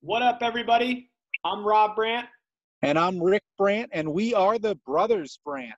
What up, everybody? I'm Rob Brandt, And I'm Rick Brandt, and we are the Brothers Brandt.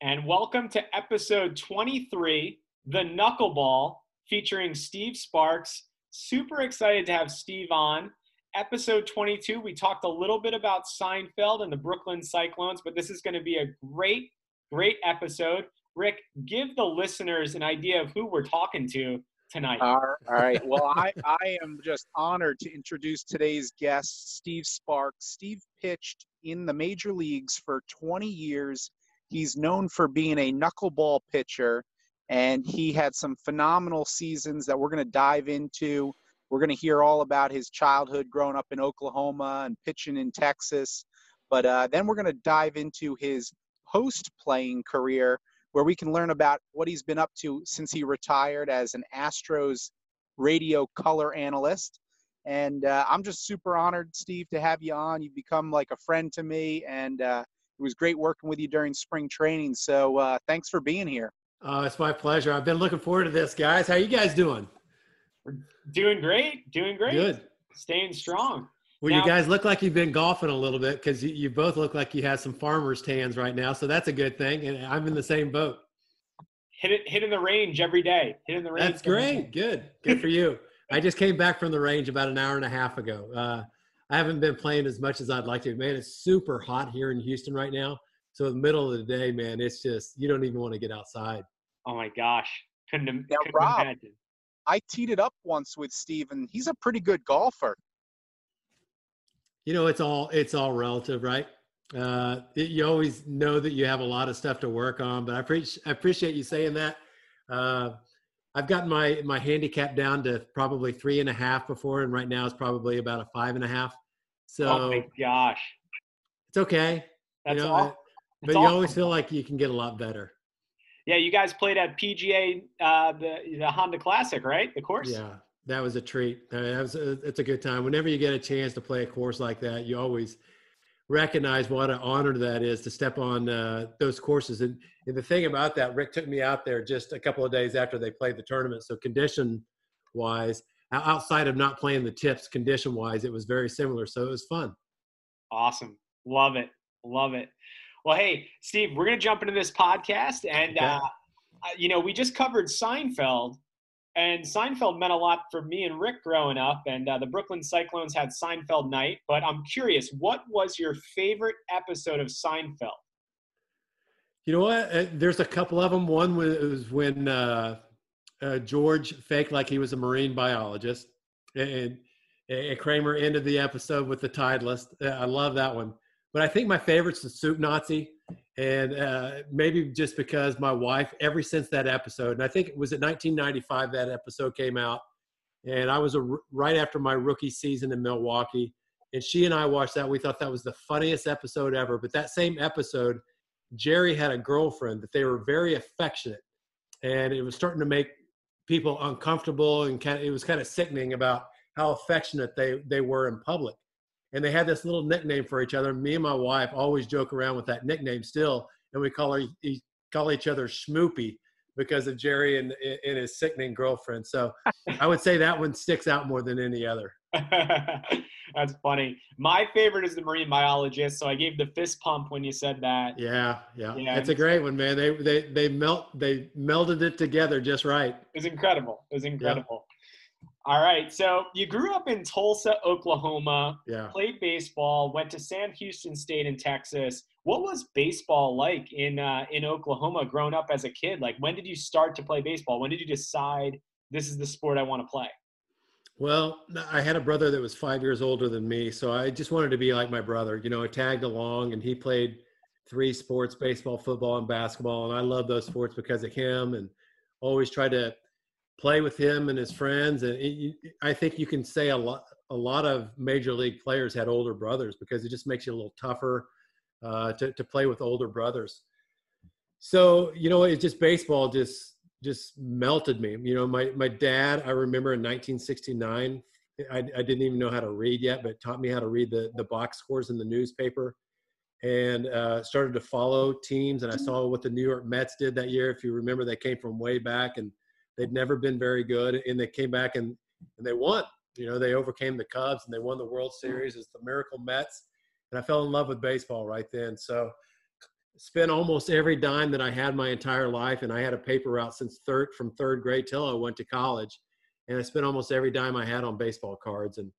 and welcome to episode 23, The Knuckleball, featuring Steve Sparks. Super excited to have Steve on. Episode 22, we talked a little bit about Seinfeld and the Brooklyn Cyclones, but this is going to be a great, great episode. Rick, give the listeners an idea of who we're talking to tonight. All right. Well, I, I am just honored to introduce today's guest, Steve Sparks. Steve pitched in the major leagues for 20 years. He's known for being a knuckleball pitcher, and he had some phenomenal seasons that we're going to dive into. We're going to hear all about his childhood growing up in Oklahoma and pitching in Texas. But uh, then we're going to dive into his post playing career where we can learn about what he's been up to since he retired as an Astros radio color analyst. And uh, I'm just super honored, Steve, to have you on. You've become like a friend to me, and uh, it was great working with you during spring training. So uh, thanks for being here. Oh, it's my pleasure. I've been looking forward to this, guys. How you guys doing? Doing great, doing great. Good. Staying strong. Well, Now- you guys look like you've been golfing a little bit because you, you both look like you have some farmer's tans right now. So that's a good thing. And I'm in the same boat. Hit it, hitting the range every day. Hitting the range. That's every day. great. Good. Good for you. I just came back from the range about an hour and a half ago. Uh, I haven't been playing as much as I'd like to. Man, it's super hot here in Houston right now. So in the middle of the day, man, it's just you don't even want to get outside. Oh my gosh. Couldn't, im- Now, couldn't Rob, imagine. I teed it up once with Steve, and he's a pretty good golfer. You know, it's all it's all relative, right? Uh, it, you always know that you have a lot of stuff to work on, but I appreciate I appreciate you saying that. Uh, I've gotten my my handicap down to probably three and a half before, and right now it's probably about a five and a half. So oh my gosh. it's okay. That's you know, all. uh, but you always feel like you can get a lot better. Yeah, you guys played at PGA, uh, the, the Honda Classic, right? The course? Yeah, that was a treat. Uh, that was a, it's a good time. Whenever you get a chance to play a course like that, you always recognize what an honor that is to step on uh, those courses. And, and the thing about that, Rick took me out there just a couple of days after they played the tournament. So condition wise, outside of not playing the tips, condition wise, it was very similar. So it was fun. Awesome. Love it. Love it. Well, hey, Steve, we're going to jump into this podcast. And, Okay. uh, uh, you know, we just covered Seinfeld, and Seinfeld meant a lot for me and Rick growing up. And uh, the Brooklyn Cyclones had Seinfeld night. But I'm curious, what was your favorite episode of Seinfeld? You know what? Uh, There's a couple of them. One was when uh, uh, George faked like he was a marine biologist, and, and Kramer ended the episode with the Titleist. Uh, I love that one. But I think my favorite's the Soup Nazi, and uh, maybe just because my wife, ever since that episode, and I think it was in 1995 that episode came out, and I was a, right after my rookie season in Milwaukee, and she and I watched that. We thought that was the funniest episode ever. But that same episode, Jerry had a girlfriend that they were very affectionate, and it was starting to make people uncomfortable and kind of, it was kind of sickening about how affectionate they they were in public. And they had this little nickname for each other. Me and my wife always joke around with that nickname still, and we call her call each other Schmoopy because of Jerry and, and his sickening girlfriend. So I would say that one sticks out more than any other. That's funny. My favorite is the marine biologist, so I gave the fist pump when you said that. Yeah, yeah, Yeah, it's a great one, man. They they they melt they melded it together just right. It was incredible. It was incredible. All right. So you grew up in Tulsa, Oklahoma. Yeah. Played baseball. Went to Sam Houston State in Texas. What was baseball like in uh, in Oklahoma growing up as a kid? Like, when did you start to play baseball? When did you decide this is the sport I want to play? Well, I had a brother that was five years older than me, so I just wanted to be like my brother. You know, I tagged along, and he played three sports: baseball, football, and basketball. And I love those sports because of him, and always tried to play with him and his friends. And it, I think you can say a lot. A lot of major league players had older brothers because it just makes you a little tougher uh, to to play with older brothers. So you know, it's just baseball just just melted me. You know, my my dad, I remember in 1969, I, I didn't even know how to read yet, but taught me how to read the the box scores in the newspaper, and uh, started to follow teams. And I saw what the New York Mets did that year. If you remember, they came from way back, and they'd never been very good, and they came back and and they won. You know, they overcame the Cubs and they won the World Series as the Miracle Mets. And I fell in love with baseball right then. So spent almost every dime that I had my entire life, and I had a paper route since third from third grade till I went to college, and I spent almost every dime I had on baseball cards. And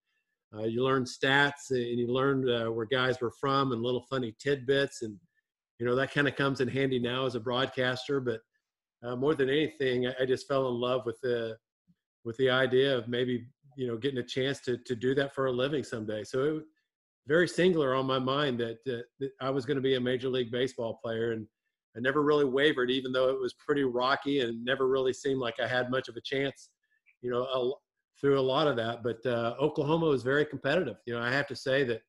uh, you learn stats, and you learned uh, where guys were from, and little funny tidbits, and you know that kind of comes in handy now as a broadcaster. But uh, more than anything, I, I just fell in love with the with the idea of maybe you know getting a chance to to do that for a living someday. So it very singular on my mind that, uh, that I was going to be a major league baseball player, and I never really wavered, even though it was pretty rocky and never really seemed like I had much of a chance, you know, a, through a lot of that. But uh, Oklahoma was very competitive. You know, I have to say that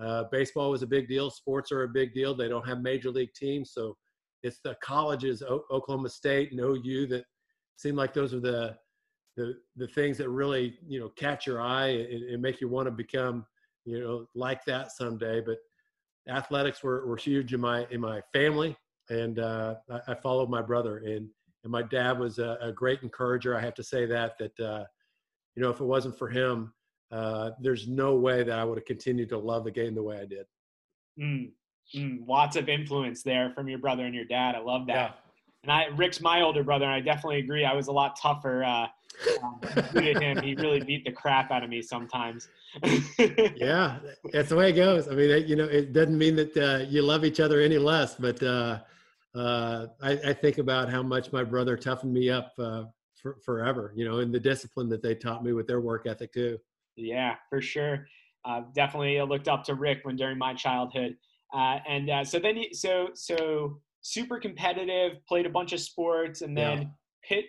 uh, baseball was a big deal. Sports are a big deal. They don't have major league teams, so it's the colleges, o- Oklahoma State and OU, that seem like those are the the the things that really you know catch your eye and, and make you want to become you know, like that someday. But athletics were, were huge in my in my family, and uh, I, I, followed my brother. and And my dad was a, a great encourager. I have to say that that uh, you know, if it wasn't for him, uh, there's no way that I would have continued to love the game the way I did. Mm, mm, lots of influence there from your brother and your dad. I love that. Yeah. And I, Rick's my older brother, and I definitely agree. I was a lot tougher uh, um, him. He really beat the crap out of me sometimes. yeah, that's the way it goes. I mean, you know, it doesn't mean that uh, you love each other any less, but uh, uh, I, I, think about how much my brother toughened me up uh, for, forever. You know, and the discipline that they taught me with their work ethic too. Yeah, for sure. Uh, definitely looked up to Rick when during my childhood, uh, and so then, you, so so super competitive, played a bunch of sports, and then. Yeah. Pitt,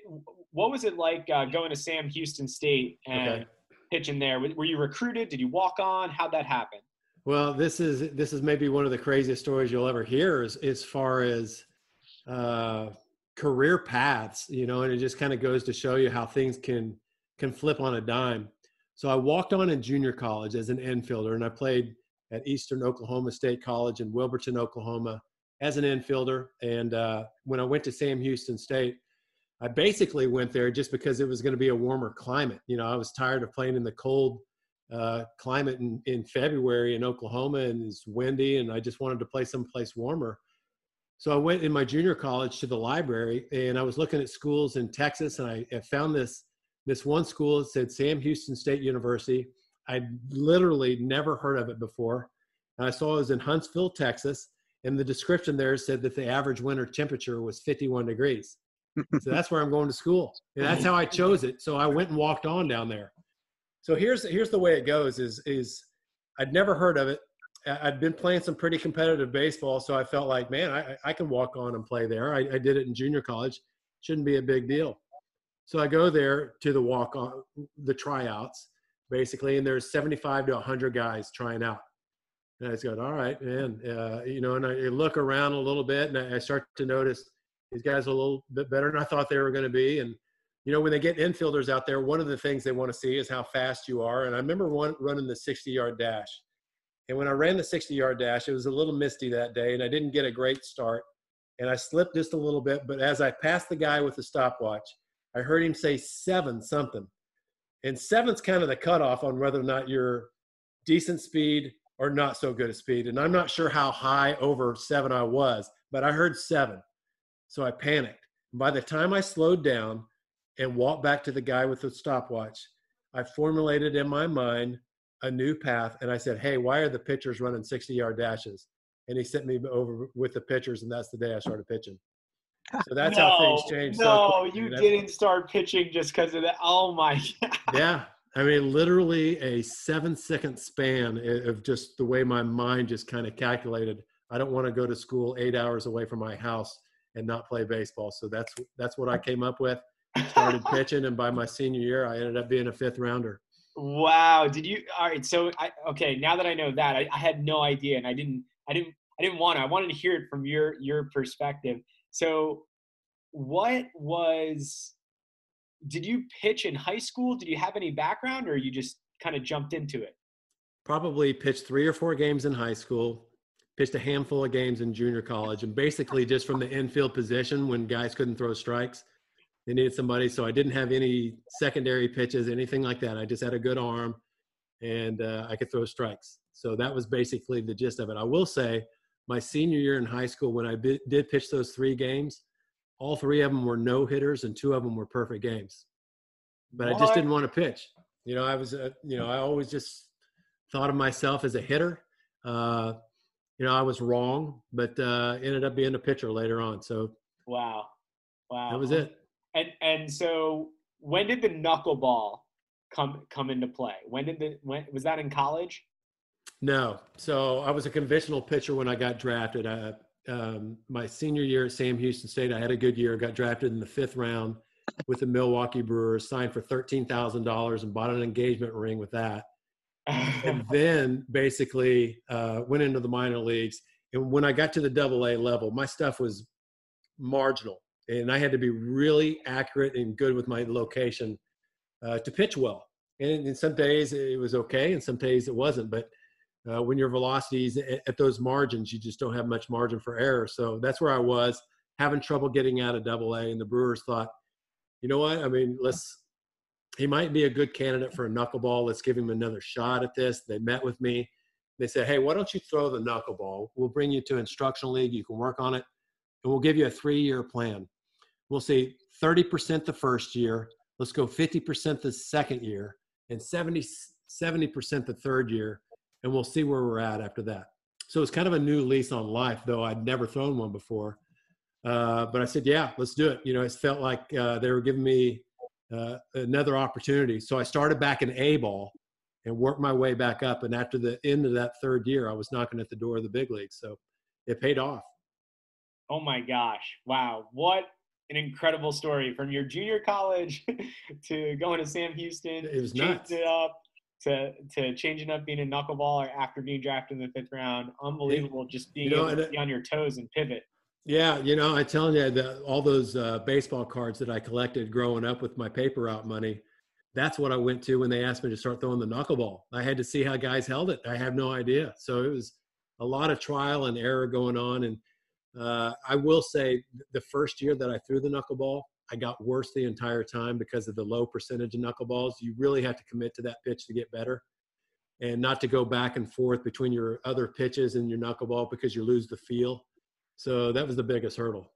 what was it like uh, going to Sam Houston State and okay. pitching there? Were you recruited? Did you walk on? How'd that happen? Well, this is this is maybe one of the craziest stories you'll ever hear as, as far as uh, career paths, you know, and it just kind of goes to show you how things can can flip on a dime. So I walked on in junior college as an infielder, and I played at Eastern Oklahoma State College in Wilburton, Oklahoma, as an infielder. And uh, when I went to Sam Houston State, I basically went there just because it was going to be a warmer climate. You know, I was tired of playing in the cold uh, climate in, in February in Oklahoma and it's windy, and I just wanted to play someplace warmer. So I went in my junior college to the library, and I was looking at schools in Texas, and I, I found this this one school that said Sam Houston State University. I'd literally never heard of it before. And I saw it was in Huntsville, Texas, and the description there said that the average winter temperature was 51 degrees so that's where I'm going to school. And that's how I chose it. So I went and walked on down there. So here's here's the way it goes is is I'd never heard of it. I'd been playing some pretty competitive baseball, so I felt like, man, I, I can walk on and play there. I, I did it in junior college. Shouldn't be a big deal. So I go there to the walk on, the tryouts, basically, and there's 75 to 100 guys trying out. And I said, all right, man, uh, you know, and I look around a little bit, and I start to notice these guys are a little bit better than I thought they were going to be. And, you know, when they get infielders out there, one of the things they want to see is how fast you are. And I remember one running the 60 yard dash. And when I ran the 60 yard dash, it was a little misty that day and I didn't get a great start. And I slipped just a little bit. But as I passed the guy with the stopwatch, I heard him say seven something. And seven's kind of the cutoff on whether or not you're decent speed or not so good at speed. And I'm not sure how high over seven I was, but I heard seven. So I panicked. By the time I slowed down and walked back to the guy with the stopwatch, I formulated in my mind a new path, and I said, "Hey, why are the pitchers running 60-yard dashes?" And he sent me over with the pitchers, and that's the day I started pitching. So that's no, how things changed. No, so you didn't start pitching just because of that. Oh my god. Yeah, I mean, literally a seven-second span of just the way my mind just kind of calculated. I don't want to go to school eight hours away from my house and not play baseball. So that's that's what I came up with. Started pitching, and by my senior year, I ended up being a fifth rounder. Wow. Did you? All right. So I okay. Now that I know that, I, I had no idea, and I didn't. I didn't. I didn't want to. I wanted to hear it from your your perspective. So, what was? Did you pitch in high school? Did you have any background, or you just kind of jumped into it? Probably pitched three or four games in high school, pitched a handful of games in junior college, and basically just from the infield position when guys couldn't throw strikes, they needed somebody. So I didn't have any secondary pitches, anything like that. I just had a good arm, and uh, I could throw strikes. So that was basically the gist of it. I will say, my senior year in high school, when I did pitch those three games, all three of them were no hitters, and two of them were perfect games. But I just didn't want to pitch. You know, I was, uh, you know, I always just thought of myself as a hitter. Uh, you know, I was wrong, but uh, ended up being a pitcher later on. So Wow. Wow. that was it. And and so when did the knuckleball come come into play? When did the when was that in college? No, so I was a conventional pitcher when I got drafted. I, um, my senior year at Sam Houston State, I had a good year. Got drafted in the fifth round with the Milwaukee Brewers. Signed for thirteen thousand dollars and bought an engagement ring with that. and then basically uh, went into the minor leagues. And when I got to the double A level, my stuff was marginal. And I had to be really accurate and good with my location uh, to pitch well. And in some days it was okay, and some days it wasn't. But uh, when your velocities at, at those margins, you just don't have much margin for error. So that's where I was having trouble getting out of double A. And the Brewers thought, you know what? I mean, let's he might be a good candidate for a knuckleball. Let's give him another shot at this. They met with me. They said, hey, why don't you throw the knuckleball? We'll bring you to instructional league. You can work on it, and we'll give you a three-year plan. We'll say 30% the first year. Let's go 50% the second year, and 70 70% the third year, and we'll see where we're at after that. So it's kind of a new lease on life, though I'd never thrown one before. Uh, but I said, yeah, let's do it. You know, it felt like uh, they were giving me uh, another opportunity. So I started back in A ball and worked my way back up. And after the end of that third year, I was knocking at the door of the big leagues. So it paid off. oh my gosh. Wow. What an incredible story from your junior college to going to Sam Houston. It was nuts. it up to to changing up being a knuckleballer after being drafted in the fifth round. Unbelievable just being You know, able to be on your toes and pivot. Yeah, you know, I telling you that all those uh, baseball cards that I collected growing up with my paper route money, that's what I went to when they asked me to start throwing the knuckleball. I had to see how guys held it. I have no idea. So it was a lot of trial and error going on. And uh, I will say, the first year that I threw the knuckleball, I got worse the entire time because of the low percentage of knuckleballs. You really have to commit to that pitch to get better, and not to go back and forth between your other pitches and your knuckleball because you lose the feel. So that was the biggest hurdle.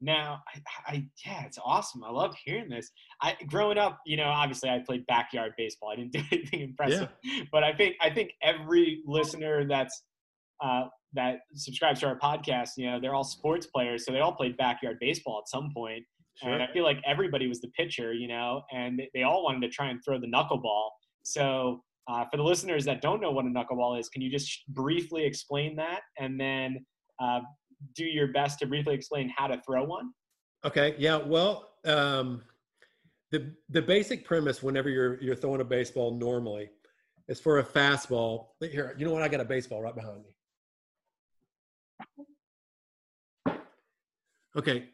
Now, I, I yeah, it's awesome. I love hearing this. I growing up, you know, obviously I played backyard baseball. I didn't do anything impressive, but I think I think every listener that's uh, that subscribes to our podcast, you know, they're all sports players, so they all played backyard baseball at some point. And I feel like everybody was the pitcher, you know, and they- they all wanted to try and throw the knuckleball. So uh, for the listeners that don't know what a knuckleball is, can you just briefly explain that, and then uh, do your best to briefly explain how to throw one? Okay. Yeah. Well, um, the the basic premise whenever you're you're throwing a baseball normally is for a fastball. Here, you know what? I got a baseball right behind me. Okay.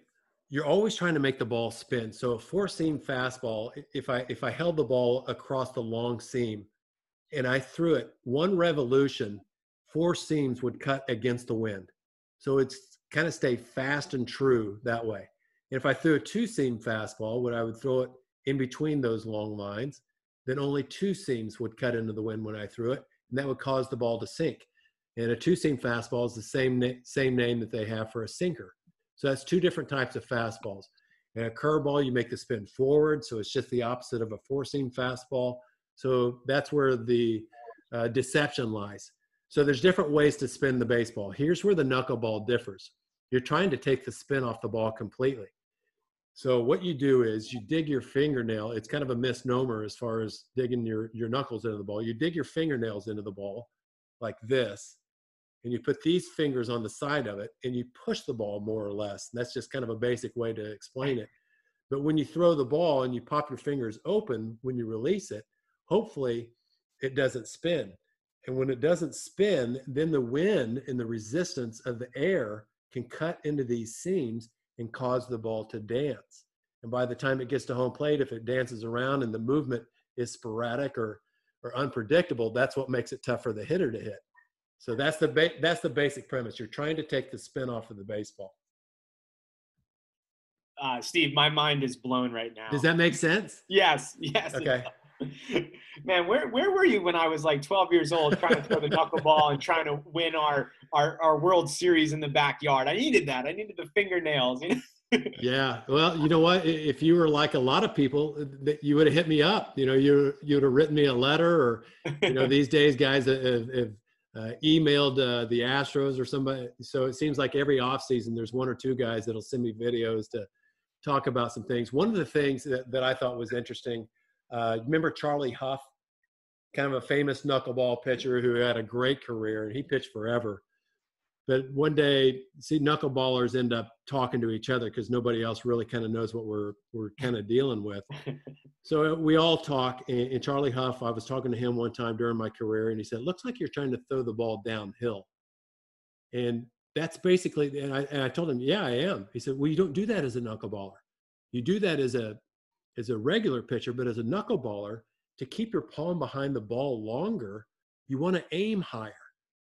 You're always trying to make the ball spin. So a four seam fastball, if I if I held the ball across the long seam and I threw it one revolution, four seams would cut against the wind. So it's kind of stay fast and true that way. And if I threw a two seam fastball, when I would throw it in between those long lines, then only two seams would cut into the wind when I threw it, and that would cause the ball to sink. And a two seam fastball is the same na- same name that they have for a sinker. So that's two different types of fastballs. And a curveball, you make the spin forward, so it's just the opposite of a four seam fastball. So that's where the uh, deception lies. So there's different ways to spin the baseball. Here's where the knuckleball differs. You're trying to take the spin off the ball completely. So what you do is you dig your fingernail. It's kind of a misnomer as far as digging your, your knuckles into the ball. You dig your fingernails into the ball like this, and you put these fingers on the side of it, and you push the ball more or less. And that's just kind of a basic way to explain it. But when you throw the ball and you pop your fingers open when you release it, hopefully it doesn't spin. And when it doesn't spin, then the wind and the resistance of the air can cut into these seams and cause the ball to dance. And by the time it gets to home plate, if it dances around and the movement is sporadic or, or unpredictable, that's what makes it tough for the hitter to hit. So that's the ba- that's the basic premise. You're trying to take the spin off of the baseball. Uh, Steve, my mind is blown right now. Does that make sense? Yes. Yes. Okay. Man, where where were you when I was like 12 years old, trying to throw the knuckleball and trying to win our, our our World Series in the backyard? I needed that. I needed the fingernails. You know? yeah. Well, you know what? If you were like a lot of people, that you would have hit me up. You know, you you would have written me a letter, or you know, these days guys have, have uh, emailed uh, the Astros or somebody. So it seems like every offseason there's one or two guys that'll send me videos to talk about some things. One of the things that, that I thought was interesting uh, remember Charlie Hough, kind of a famous knuckleball pitcher who had a great career and he pitched forever. But one day, see, knuckleballers end up talking to each other because nobody else really kind of knows what we're we're kind of dealing with. so uh, we all talk. And, and Charlie Hough I was talking to him one time during my career, and he said, "Looks like you're trying to throw the ball downhill." And that's basically, and I, and I told him, "Yeah, I am." He said, "Well, you don't do that as a knuckleballer. You do that as a as a regular pitcher, but as a knuckleballer, to keep your palm behind the ball longer, you want to aim higher.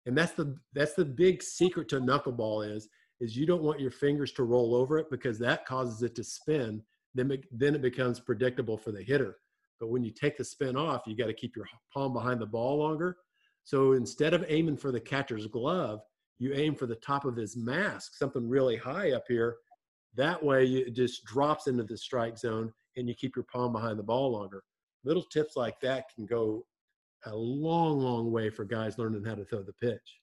And that's the that's the big secret to knuckleball is is you don't want your fingers to roll over it because that causes it to spin. Then then it becomes predictable for the hitter. But when you take the spin off, you got to keep your palm behind the ball longer. So instead of aiming for the catcher's glove, you aim for the top of his mask, something really high up here. That way, it just drops into the strike zone and you keep your palm behind the ball longer. Little tips like that can go a long, long way for guys learning how to throw the pitch.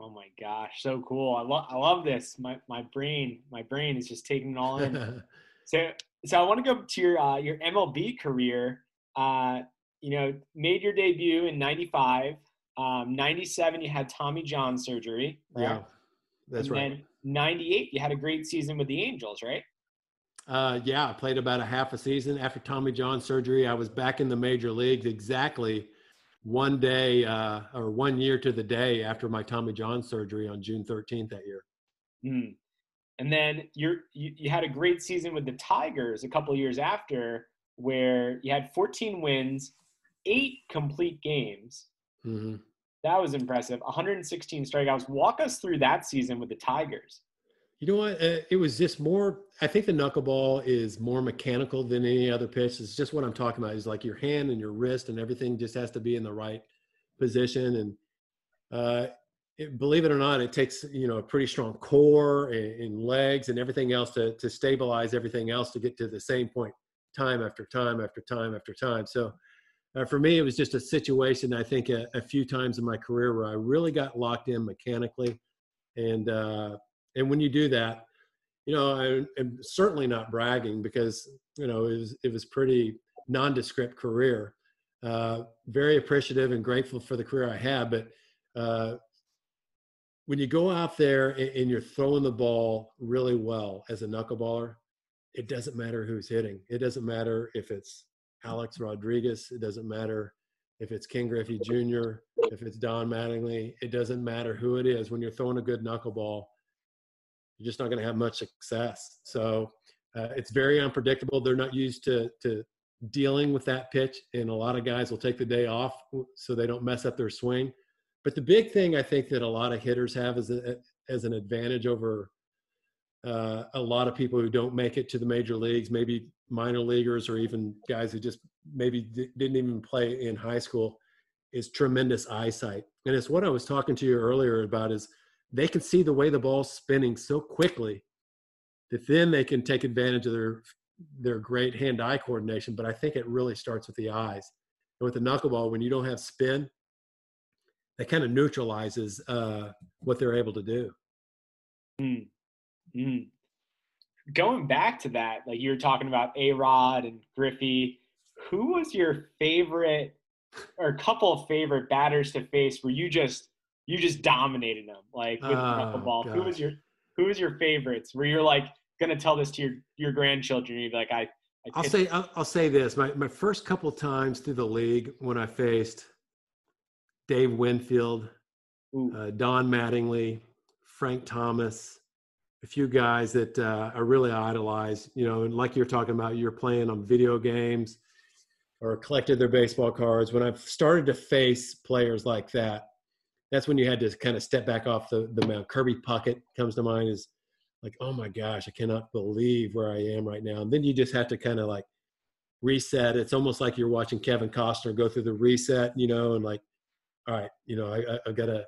Oh my gosh, so cool! I love I love this. My my brain my brain is just taking it all in. so so I want to go to your uh, your MLB career. Uh, you know, made your debut in '95. Um, 97, you had Tommy John surgery. Right? Yeah, that's and right. Then 98, you had a great season with the Angels, right? Uh, yeah, I played about a half a season after Tommy John surgery. I was back in the major leagues exactly one day uh, or one year to the day after my Tommy John surgery on June 13th that year. Mm. And then you're, you you had a great season with the Tigers a couple years after, where you had 14 wins, eight complete games. Mm-hmm. That was impressive. 116 strikeouts. Walk us through that season with the Tigers. You know what? Uh, it was just more. I think the knuckleball is more mechanical than any other pitch. It's just what I'm talking about. Is like your hand and your wrist and everything just has to be in the right position. And uh, it, believe it or not, it takes you know a pretty strong core and, and, legs and everything else to to stabilize everything else to get to the same point time after time after time after time. So. Uh, for me, it was just a situation. I think a, a, few times in my career where I really got locked in mechanically, and uh, and when you do that, you know, I am certainly not bragging because you know it was it was pretty nondescript career. Uh, very appreciative and grateful for the career I had, but uh, when you go out there and, and, you're throwing the ball really well as a knuckleballer, it doesn't matter who's hitting. It doesn't matter if it's Alex Rodriguez. It doesn't matter if it's Ken Griffey Jr., if it's Don Mattingly. It doesn't matter who it is. When you're throwing a good knuckleball, you're just not going to have much success. So uh, it's very unpredictable. They're not used to to dealing with that pitch, and a lot of guys will take the day off so they don't mess up their swing. But the big thing I think that a lot of hitters have is a, as an advantage over uh, a lot of people who don't make it to the major leagues, maybe minor leaguers or even guys who just maybe d- didn't even play in high school, is tremendous eyesight. And it's what I was talking to you earlier about is they can see the way the ball's spinning so quickly that then they can take advantage of their their great hand-eye coordination, but I think it really starts with the eyes. And with the knuckleball, when you don't have spin, that kind of neutralizes uh, what they're able to do. Mm. Mm. Going back to that, like you were talking about A Rod and Griffey, who was your favorite or a couple of favorite batters to face where you just you just dominated them like with oh, the ball. Who was your who was your favorites? Where you're like gonna tell this to your your grandchildren? You'd be like, I. I will say I'll, I'll, say this. My my first couple times through the league when I faced Dave Winfield, uh, Don Mattingly, Frank Thomas, a few guys that uh, I really idolize. You know, and like you're talking about, you're playing on video games or collected their baseball cards. When I've started to face players like that, that's when you had to kind of step back off the, the mound. Kirby Puckett comes to mind is like, oh my gosh, I cannot believe where I am right now. And then you just have to kind of like reset. It's almost like you're watching Kevin Costner go through the reset, you know, and like, all right, you know, I, I, I gotta,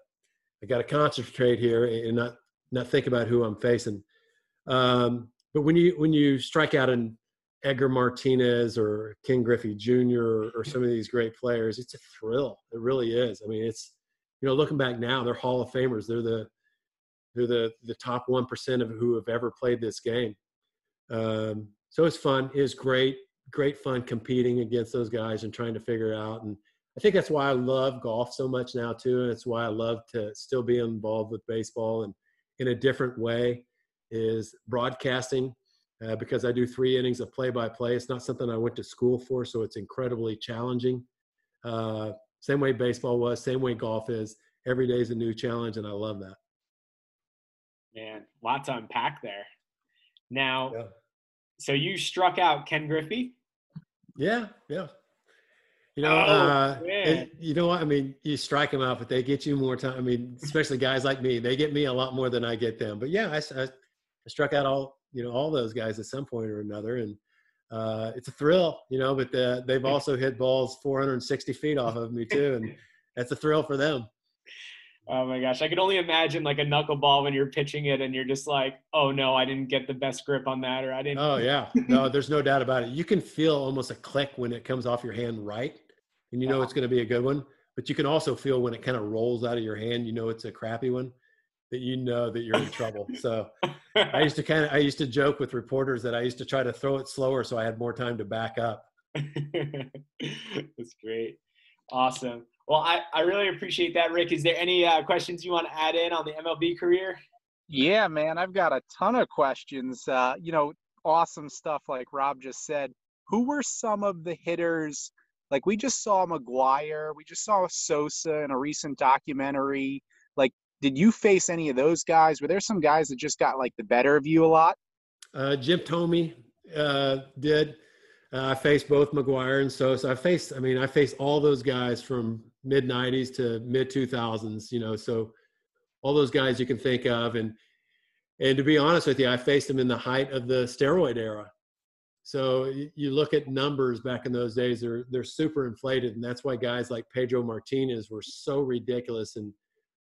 I gotta concentrate here and not not think about who I'm facing. Um, but when you when you strike out an Edgar Martinez or Ken Griffey Jr. Or, or, some of these great players, it's a thrill. It really is. I mean, it's you know looking back now, they're Hall of Famers. They're the they're the the top one percent of who have ever played this game. Um, so it's fun. It's great, great fun competing against those guys and trying to figure it out. And I think that's why I love golf so much now too, and it's why I love to still be involved with baseball and in a different way is broadcasting uh, because I do three innings of play by play. It's not something I went to school for, so it's incredibly challenging. Uh, same way baseball was, same way golf is. Every day is a new challenge, and I love that. Man, lots to unpack there. Now, yeah. so you struck out Ken Griffey? Yeah, yeah. You know, oh, uh, it, you know what I mean. You strike them out, but they get you more time. I mean, especially guys like me, they get me a lot more than I get them. But yeah, I, I, I struck out all you know all those guys at some point or another, and uh, it's a thrill, you know. But the, they've also hit balls 460 feet off of me too, and that's a thrill for them. Oh my gosh, I could only imagine like a knuckleball when you're pitching it and you're just like, oh no, I didn't get the best grip on that, or I didn't. Oh yeah, no, there's no doubt about it. You can feel almost a click when it comes off your hand right, and you know it's going to be a good one. But you can also feel when it kind of rolls out of your hand, you know it's a crappy one, that you know that you're in trouble. So I used to kind of I used to joke with reporters that I used to try to throw it slower so I had more time to back up. That's great. Awesome. Well, I, I really appreciate that, Rick. Is there any uh, questions you want to add in on the MLB career? Yeah, man, I've got a ton of questions. Uh, you know, awesome stuff like Rob just said. Who were some of the hitters? Like we just saw McGwire, we just saw Sosa in a recent documentary. Did you face any of those guys? Were there some guys that just got like the better of you a lot? Uh, Jim Thome uh, did. Uh, I faced both McGwire and Sosa. I faced, I mean, I faced all those guys from mid 90s to mid 2000s, you know, so all those guys you can think of. And, and to be honest with you, I faced them in the height of the steroid era. So you look at numbers back in those days, they're, they're super inflated. And that's why guys like Pedro Martinez were so ridiculous. And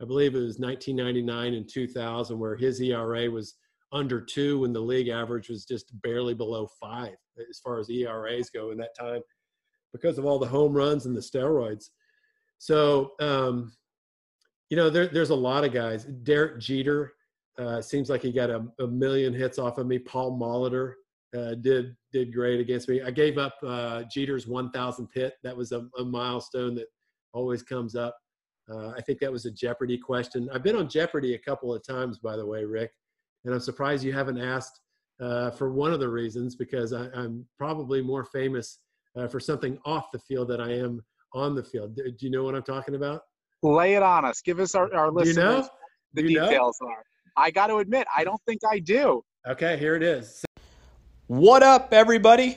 I believe it was 1999 and 2000 where his ERA was under two when the league average was just barely below five as far as ERAs go in that time because of all the home runs and the steroids. So, um, you know, there, there's a lot of guys. Derek Jeter uh, seems like he got a, a, million hits off of me. Paul Molitor uh, did did great against me. I gave up uh, Jeter's 1,000th hit. That was a, a, milestone that always comes up. Uh, I think that was a Jeopardy question. I've been on Jeopardy a couple of times, by the way, Rick, and I'm surprised you haven't asked uh, for one of the reasons because I, am probably more famous uh, for something off the field than I am on the field. Do, do, you know what I'm talking about? Lay it on us. Give us our, our listeners you know? the you details know? are. I got to admit, I don't think I do. Okay, here it is. What up, everybody?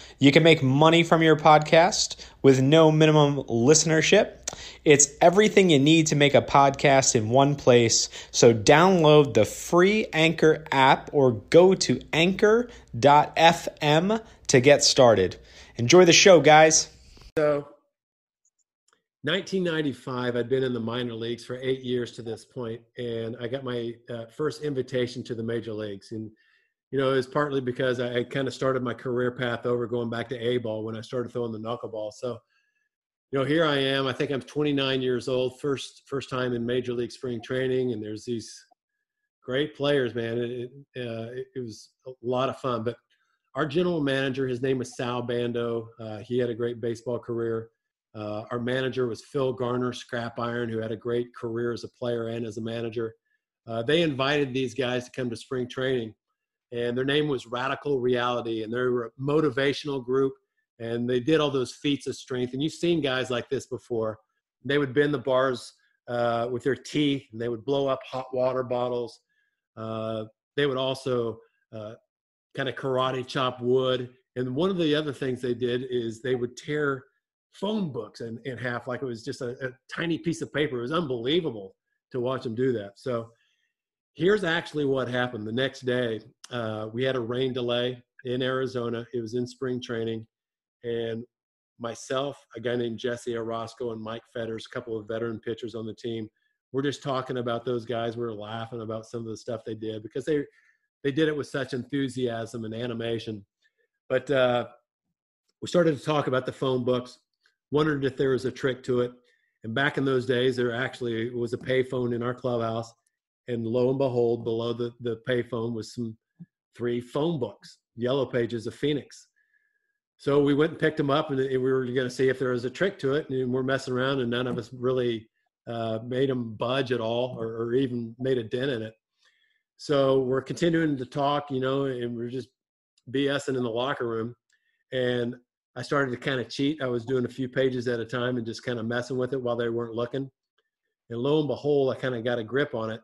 You can make money from your podcast with no minimum listenership. It's everything you need to make a podcast in one place. So download the free Anchor app or go to anchor.fm to get started. Enjoy the show, guys. So, 1995, I'd been in the minor leagues for eight years to this point, and I got my uh, first invitation to the major leagues. And you know, it was partly because I, kind of started my career path over going back to A ball when I started throwing the knuckleball. So, you know, here I am. I think I'm 29 years old, first first time in major league spring training, and there's these great players, man. It, it, uh, it was a lot of fun. But our general manager, his name was Sal Bando. Uh, he had a great baseball career. Uh, our manager was Phil Garner, scrap iron, who had a great career as a player and as a manager. Uh, they invited these guys to come to spring training and their name was Radical Reality, and they were a motivational group, and they did all those feats of strength. And you've seen guys like this before. They would bend the bars uh, with their teeth, and they would blow up hot water bottles. Uh, they would also uh, kind of karate chop wood. And one of the other things they did is they would tear phone books in, in half like it was just a, a tiny piece of paper. It was unbelievable to watch them do that. So here's actually what happened the next day uh, we had a rain delay in arizona it was in spring training and myself a guy named jesse orosco and mike fetters a couple of veteran pitchers on the team we're just talking about those guys we are laughing about some of the stuff they did because they they did it with such enthusiasm and animation. But uh, we started to talk about the phone books wondered if there was a trick to it and back in those days there actually was a payphone in our clubhouse and lo and behold, below the, the payphone was some three phone books, Yellow Pages of Phoenix. So we went and picked them up, and we were going to see if there was a trick to it. And we're messing around, and none of us really uh, made them budge at all, or, or, even made a dent in it. So we're continuing to talk, you know, and we're just BSing in the locker room. And I started to kind of cheat. I was doing a few pages at a time and just kind of messing with it while they weren't looking. And lo and behold, I kind of got a grip on it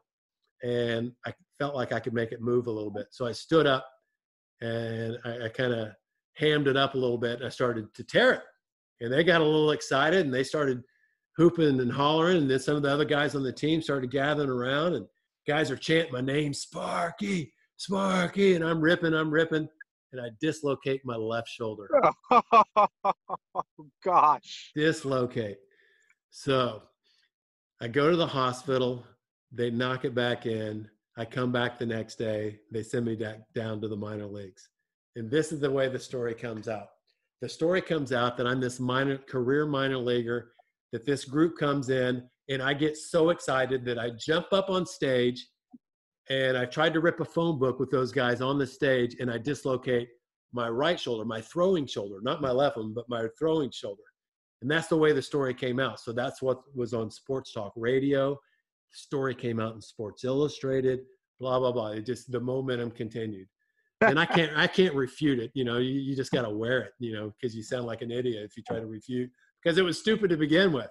and I felt like I could make it move a little bit. So I stood up and I, I kind of hammed it up a little bit. I started to tear it, and they got a little excited and they started hooping and hollering. And then some of the other guys on the team started gathering around, and guys are chanting my name, Sparky, Sparky, and I'm ripping, I'm ripping, and I dislocate my left shoulder. Oh, gosh. Dislocate. So I go to the hospital they knock it back in. I come back the next day. They send me down to the minor leagues. And this is the way the story comes out. The story comes out that I'm this minor career minor leaguer, that this group comes in, and I get so excited that I jump up on stage and I tried to rip a phone book with those guys on the stage and I dislocate my right shoulder, my throwing shoulder, not my left one, but my throwing shoulder. And that's the way the story came out. So that's what was on Sports Talk Radio story came out in Sports Illustrated, blah blah blah. It just the momentum continued, and I can't I can't refute it. You know, you, you just got to wear it. You know, because you sound like an idiot if you try to refute because it was stupid to begin with.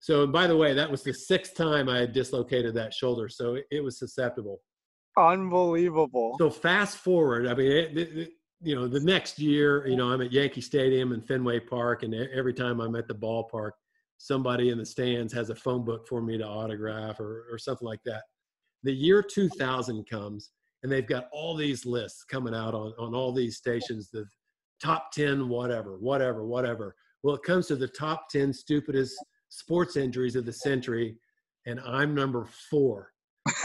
So, by the way, that was the sixth time I had dislocated that shoulder, so it, it was susceptible. Unbelievable. So fast forward, I mean, it, it, you know, the next year, you know, I'm at Yankee Stadium and Fenway Park, and every time I'm at the ballpark, somebody in the stands has a phone book for me to autograph or, or something like that. The year 2000 comes and they've got all these lists coming out on, on all these stations, the top 10, whatever, whatever, whatever. Well, it comes to the top 10 stupidest sports injuries of the century, and I'm number four.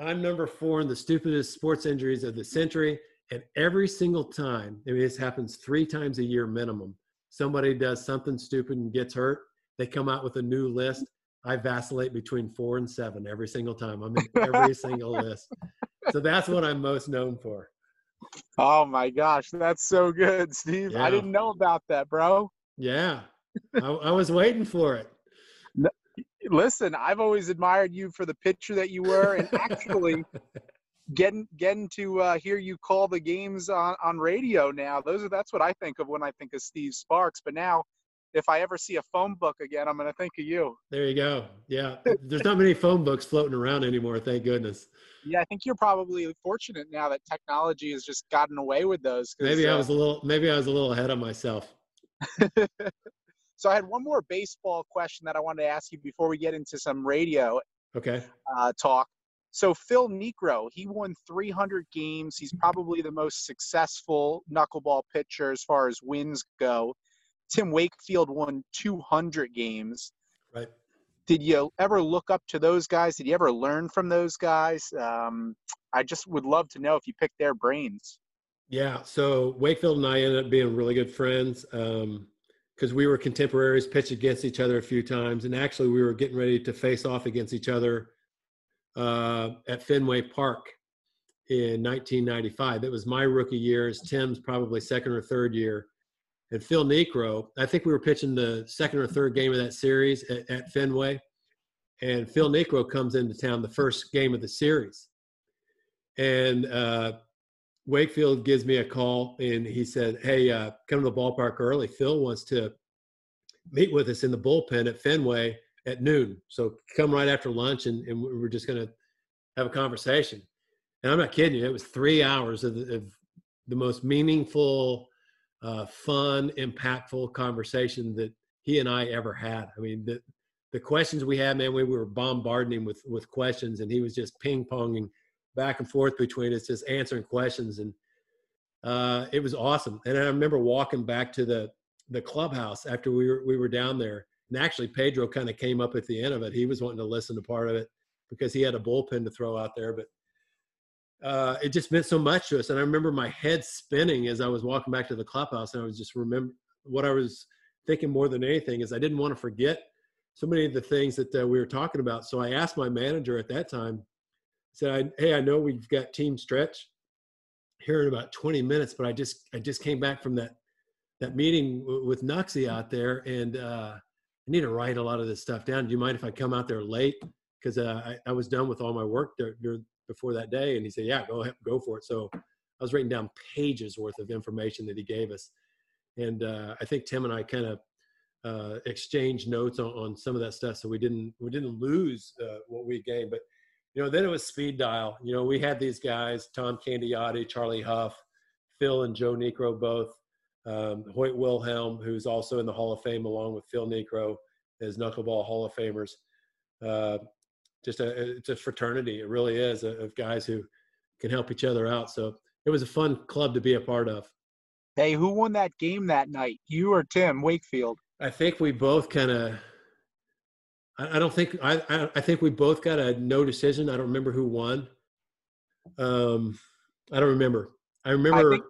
I'm number four in the stupidest sports injuries of the century. And every single time, I mean, this happens three times a year minimum somebody does something stupid and gets hurt, they come out with a new list. I vacillate between four and seven every single time. I'm in every single list. So that's what I'm most known for. Oh my gosh, that's so good, Steve. Yeah. I didn't know about that, bro. Yeah, I, I was waiting for it. listen, I've always admired you for the pitcher that you were, and actually, getting getting to uh, hear you call the games on, on radio now. Those are that's what I think of when I think of Steve Sparks. But now, if I ever see a phone book again, I'm going to think of you. There you go. Yeah, there's not many phone books floating around anymore. Thank goodness. Yeah, I think you're probably fortunate now that technology has just gotten away with those. Maybe I uh, was a little. Maybe I was a little ahead of myself. so I had one more baseball question that I wanted to ask you before we get into some radio Okay. uh, talk. So Phil Niekro, he won 300 games. He's probably the most successful knuckleball pitcher as far as wins go. Tim Wakefield won 200 games. Right. Did you ever look up to those guys? Did you ever learn from those guys? Um, I just would love to know if you picked their brains. Yeah. So Wakefield and I ended up being really good friends because we were contemporaries, pitched against each other a few times, and actually we were getting ready to face off against each other uh, at Fenway Park in 1995. It was my rookie year. It's Tim's probably second or third year. And Phil Niekro, I think we were pitching the second or third game of that series at, at Fenway. And Phil Niekro comes into town the first game of the series. And uh, Wakefield gives me a call and he said, Hey, uh, come to the ballpark early. Phil wants to meet with us in the bullpen at Fenway at noon. So come right after lunch and, and we're just going to have a conversation. And I'm not kidding you. It was three hours of the, of the most meaningful, uh, fun, impactful conversation that he and I ever had. I mean, the, the questions we had, man, we were bombarding him with, with questions and he was just ping ponging back and forth between us, just answering questions. And uh, it was awesome. And I remember walking back to the, the clubhouse after we were, we were down there and actually, Pedro kind of came up at the end of it. He was wanting to listen to part of it because he had a bullpen to throw out there. But uh, it just meant so much to us. And I remember my head spinning as I was walking back to the clubhouse. And I was just remember what I was thinking more than anything is I didn't want to forget so many of the things that uh, we were talking about. So I asked my manager at that time, said, "Hey, I know we've got team stretch here in about 20 minutes, but I just I just came back from that that meeting with Knucksie out there, and uh, I need to write a lot of this stuff down. Do you mind if I come out there late? Because uh, I, I, was done with all my work there, there, before that day. And he said, yeah, go ahead, go for it. So I was writing down pages worth of information that he gave us. And uh, I think Tim and I kind of uh, exchanged notes on, on, some of that stuff. So we didn't, we didn't lose uh, what we gained, but you know, then it was speed dial. You know, we had these guys, Tom Candiotti, Charlie Hough, Phil and Joe Niekro both um, Hoyt Wilhelm, who's also in the Hall of Fame along with Phil Niekro, as Knuckleball Hall of Famers. Uh, just a it's a fraternity. It really is of guys who can help each other out. So it was a fun club to be a part of. Hey, who won that game that night? You or Tim Wakefield? I think we both kind of. I, don't think I, I. I think we both got a no decision. I don't remember who won. Um, I don't remember. I remember. I think,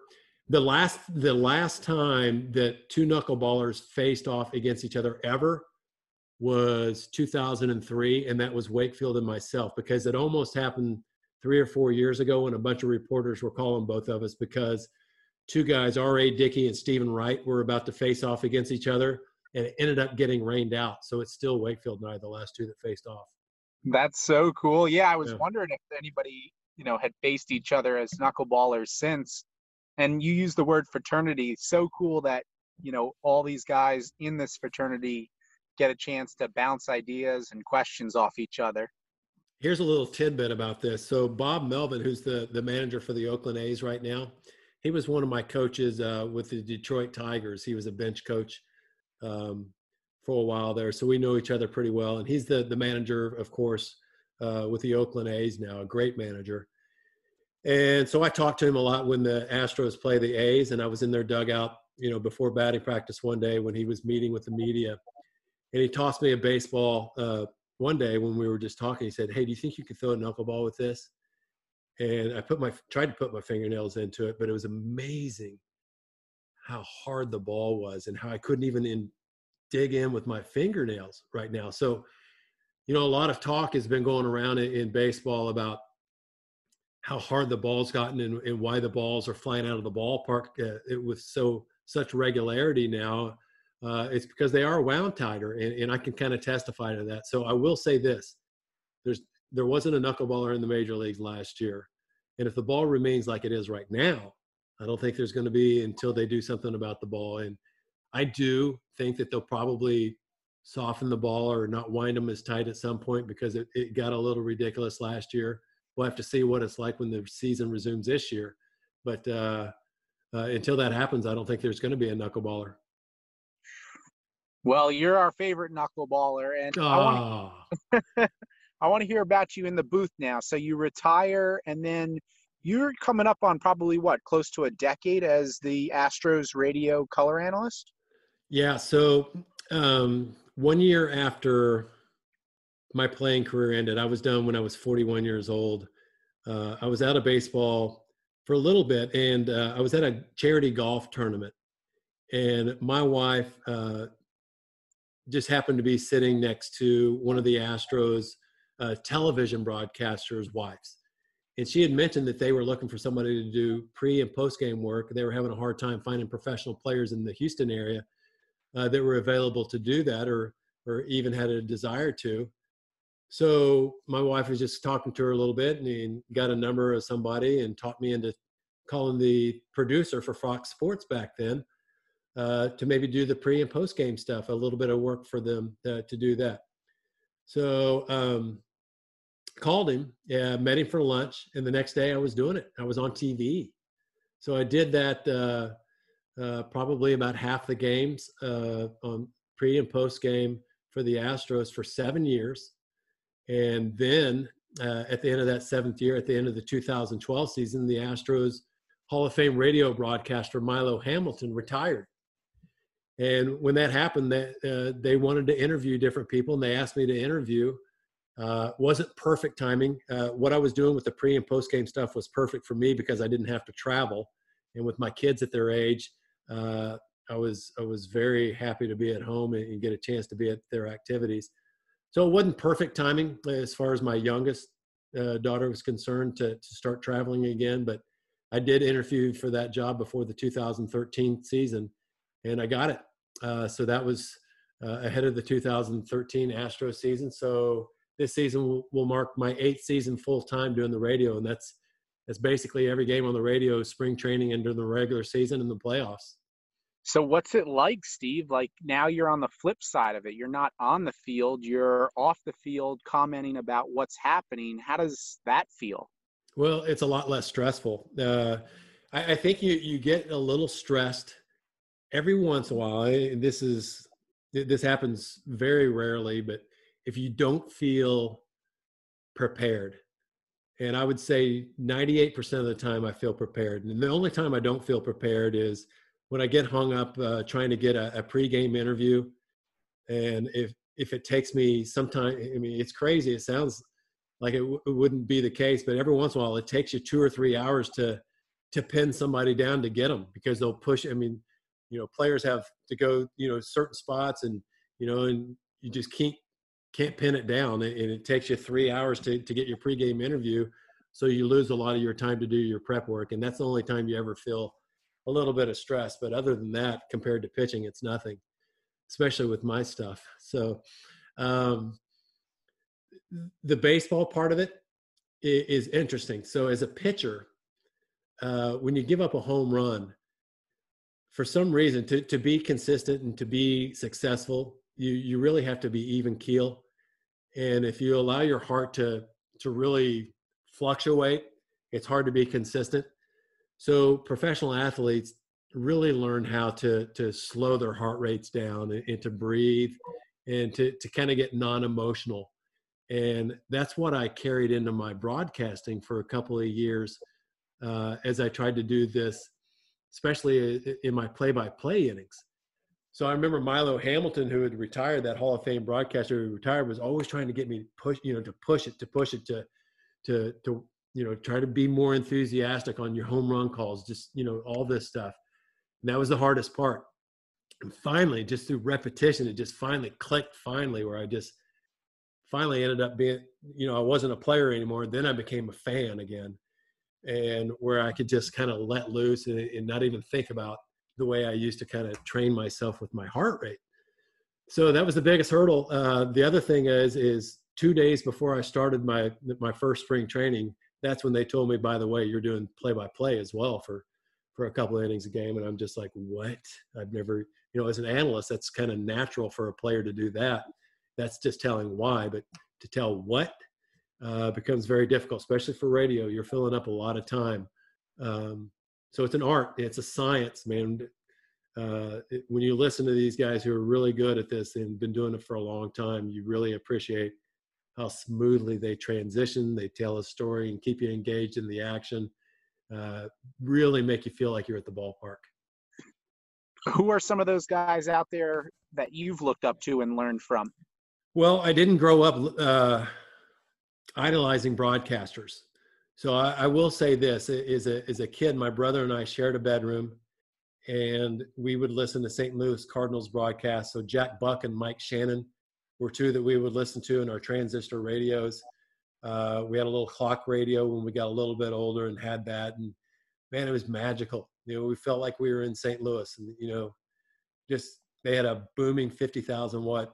the last the last time that two knuckleballers faced off against each other ever was 2003 and that was wakefield and myself because it almost happened three or four years ago when a bunch of reporters were calling both of us because two guys R.A. Dickey and Steven Wright were about to face off against each other and it ended up getting rained out so it's still wakefield and i the last two that faced off that's so cool yeah i was yeah. wondering if anybody you know had faced each other as knuckleballers since and you use the word fraternity so cool that you know all these guys in this fraternity get a chance to bounce ideas and questions off each other. Here's a little tidbit about this. So bob melvin who's the the manager for the oakland a's right now he was one of my coaches uh, with the detroit tigers. He was a bench coach um, for a while there. So we know each other pretty well. And he's the the manager of course uh, with the oakland a's now a great manager and so I talked to him a lot when the Astros play the A's, and I was in their dugout, you know, before batting practice one day when he was meeting with the media, and he tossed me a baseball uh, one day when we were just talking. He said, "Hey, do you think you could throw a knuckleball with this?" And I put my tried to put my fingernails into it, but it was amazing how hard the ball was and how I couldn't even in, dig in with my fingernails right now. So, you know, a lot of talk has been going around in, in baseball about how hard the ball's gotten and, and why the balls are flying out of the ballpark uh, it, with so such regularity now. Uh, it's because they are wound tighter, and, and I can kind of testify to that. So I will say this: there's there wasn't a knuckleballer in the major leagues last year, and if the ball remains like it is right now, I don't think there's going to be until they do something about the ball. And I do think that they'll probably soften the ball or not wind them as tight at some point because it, it got a little ridiculous last year. We'll have to see what it's like when the season resumes this year. But uh, uh, until that happens, I don't think there's going to be a knuckleballer. Well, you're our favorite knuckleballer, and oh. I want I want to hear about you in the booth now. So you retire, and then you're coming up on probably what close to a decade as the Astros radio color analyst. Yeah. So um, one year after my playing career ended, I was done when I was 41 years old. Uh, I was out of baseball for a little bit, and uh, I was at a charity golf tournament, and my wife uh, just happened to be sitting next to one of the Astros uh, television broadcasters' wives, and she had mentioned that they were looking for somebody to do pre and post game work. They were having a hard time finding professional players in the Houston area uh, that were available to do that, or or even had a desire to. So my wife was just talking to her a little bit and got a number of somebody and taught me into calling the producer for Fox Sports back then uh, to maybe do the pre and post game stuff, a little bit of work for them to, to do that. So um, called him, yeah, met him for lunch, and the next day I was doing it. I was on TV. So I did that uh, uh, probably about half the games uh, on pre and post game for the Astros for seven years. And then uh, at the end of that seventh year, at the end of the 2012 season, the Astros Hall of Fame radio broadcaster Milo Hamilton retired. And when that happened, that uh, they wanted to interview different people, and they asked me to interview. Uh, wasn't perfect timing. Uh, what I was doing with the pre and post game stuff was perfect for me because I didn't have to travel, and with my kids at their age, uh, I was I was very happy to be at home and, and get a chance to be at their activities. So it wasn't perfect timing as far as my youngest uh, daughter was concerned to, to start traveling again, but I did interview for that job before the 2013 season, and I got it. Uh, so that was uh, ahead of the 2013 Astro season. So this season will, will mark my eighth season full time doing the radio, and that's that's basically every game on the radio, spring training, and during the regular season and the playoffs. So what's it like, Steve? Like now you're on the flip side of it. You're not on the field, you're off the field commenting about what's happening. How does that feel? Well, it's a lot less stressful. Uh, I, I, think you you get a little stressed every once in a while. This is this happens very rarely, but if you don't feel prepared, and I would say 98% of the time I feel prepared, and the only time I don't feel prepared is when I get hung up uh, trying to get a, a pregame interview, and if if it takes me some time, I mean, it's crazy. It sounds like it, w- it wouldn't be the case, but every once in a while, it takes you two or three hours to to pin somebody down to get them because they'll push. I mean, you know, players have to go, you know, certain spots, and you know, and you just can't can't pin it down, and it takes you three hours to to get your pregame interview. So you lose a lot of your time to do your prep work, and that's the only time you ever feel a little bit of stress. But other than that, compared to pitching, it's nothing, especially with my stuff. So um, the baseball part of it is, interesting. So as a pitcher, uh, when you give up a home run, for some reason, to, to be consistent and to be successful, you, you really have to be even keel. And if you allow your heart to, to really fluctuate, it's hard to be consistent. So professional athletes really learn how to to slow their heart rates down and, and to breathe and to to kind of get non-emotional. And that's what I carried into my broadcasting for a couple of years uh, as I tried to do this, especially in my play-by-play innings. So I remember Milo Hamilton, who had retired, that Hall of Fame broadcaster who retired, was always trying to get me to push, you know, to push it, to push it, to to to you know try to be more enthusiastic on your home run calls just you know all this stuff. And that was the hardest part. And finally just through repetition it just finally clicked finally where i just finally ended up being you know i wasn't a player anymore. Then i became a fan again and where i could just kind of let loose and, and not even think about the way i used to kind of train myself with my heart rate. So that was the biggest hurdle. Uh, the other thing is is two days before i started my my first spring training that's when they told me, by the way, you're doing play by play as well for for a couple of innings a game, and I'm just like, what? I've never you know, as an analyst, that's kind of natural for a player to do that. That's just telling why, but to tell what uh, becomes very difficult, especially for radio. You're filling up a lot of time. Um, so it's an art, it's a science, man. Uh, when you listen to these guys who are really good at this and been doing it for a long time, you really appreciate how smoothly they transition, they tell a story and keep you engaged in the action. Uh, really make you feel like you're at the ballpark. Who are some of those guys out there that you've looked up to and learned from? Well, I didn't grow up uh, idolizing broadcasters. So I, I, will say this: as a as a kid, my brother and I shared a bedroom, and we would listen to St. Louis Cardinals broadcasts. So Jack Buck and Mike Shannon were two that we would listen to in our transistor radios. Uh, we had a little clock radio when we got a little bit older and had that, and man, it was magical. You know, we felt like we were in St. Louis, and you know, just they had a booming fifty thousand watt,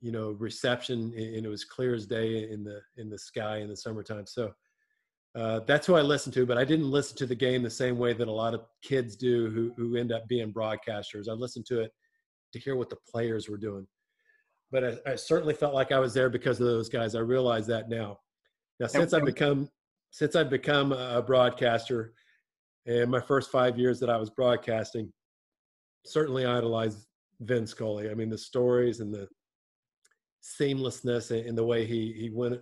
you know, reception, and it was clear as day in the in the sky in the summertime. So uh, that's who I listened to, but I didn't listen to the game the same way that a lot of kids do who who end up being broadcasters. I listened to it to hear what the players were doing but I, I, certainly felt like I was there because of those guys. I realize that now. Now, since I've become since I've become a broadcaster, and my first five years that I was broadcasting, certainly idolized Vin Scully. I mean, the stories and the seamlessness in the way he he went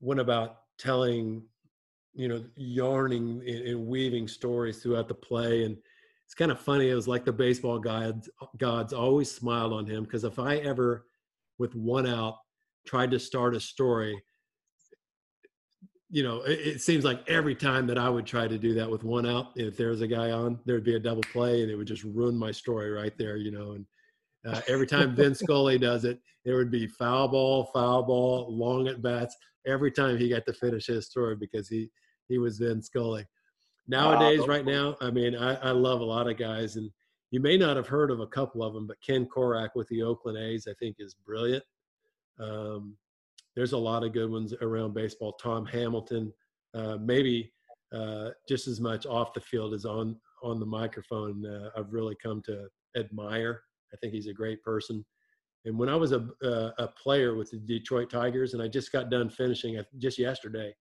went about telling, you know, yarning and weaving stories throughout the play and it's kind of funny. It was like the baseball gods gods always smiled on him because if I ever, with one out, tried to start a story, you know, it, it, seems like every time that I would try to do that with one out, if there was a guy on, there'd be a double play, and it would just ruin my story right there, you know. And uh, every time Vin Scully does it, there would be foul ball, foul ball, long at bats. Every time he got to finish his story because he he was Vin Scully nowadays, right now, I mean, I, I, love a lot of guys, and you may not have heard of a couple of them, but Ken Korach with the Oakland A's, I think, is brilliant. Um, there's a lot of good ones around baseball. Tom Hamilton, uh, maybe uh, just as much off the field as on on the microphone. Uh, I've really come to admire. I think he's a great person. And when I was a, a, a player with the Detroit Tigers, and I just got done finishing just yesterday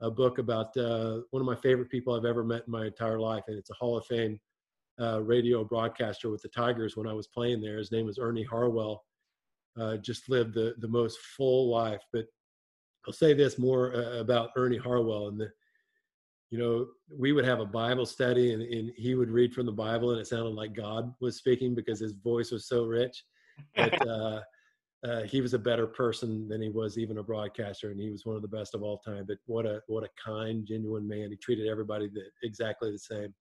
a book about uh, one of my favorite people I've ever met in my entire life, and it's a Hall of Fame uh, radio broadcaster with the Tigers when I was playing there. His name was Ernie Harwell. Uh, just lived the the most full life. But I'll say this more uh, about Ernie Harwell and the. You know, we would have a Bible study, and, and he would read from the Bible, and it sounded like God was speaking because his voice was so rich. But uh, he was a better person than he was even a broadcaster, and he was one of the best of all time. But what a what a kind, genuine man. He treated everybody the, exactly the same.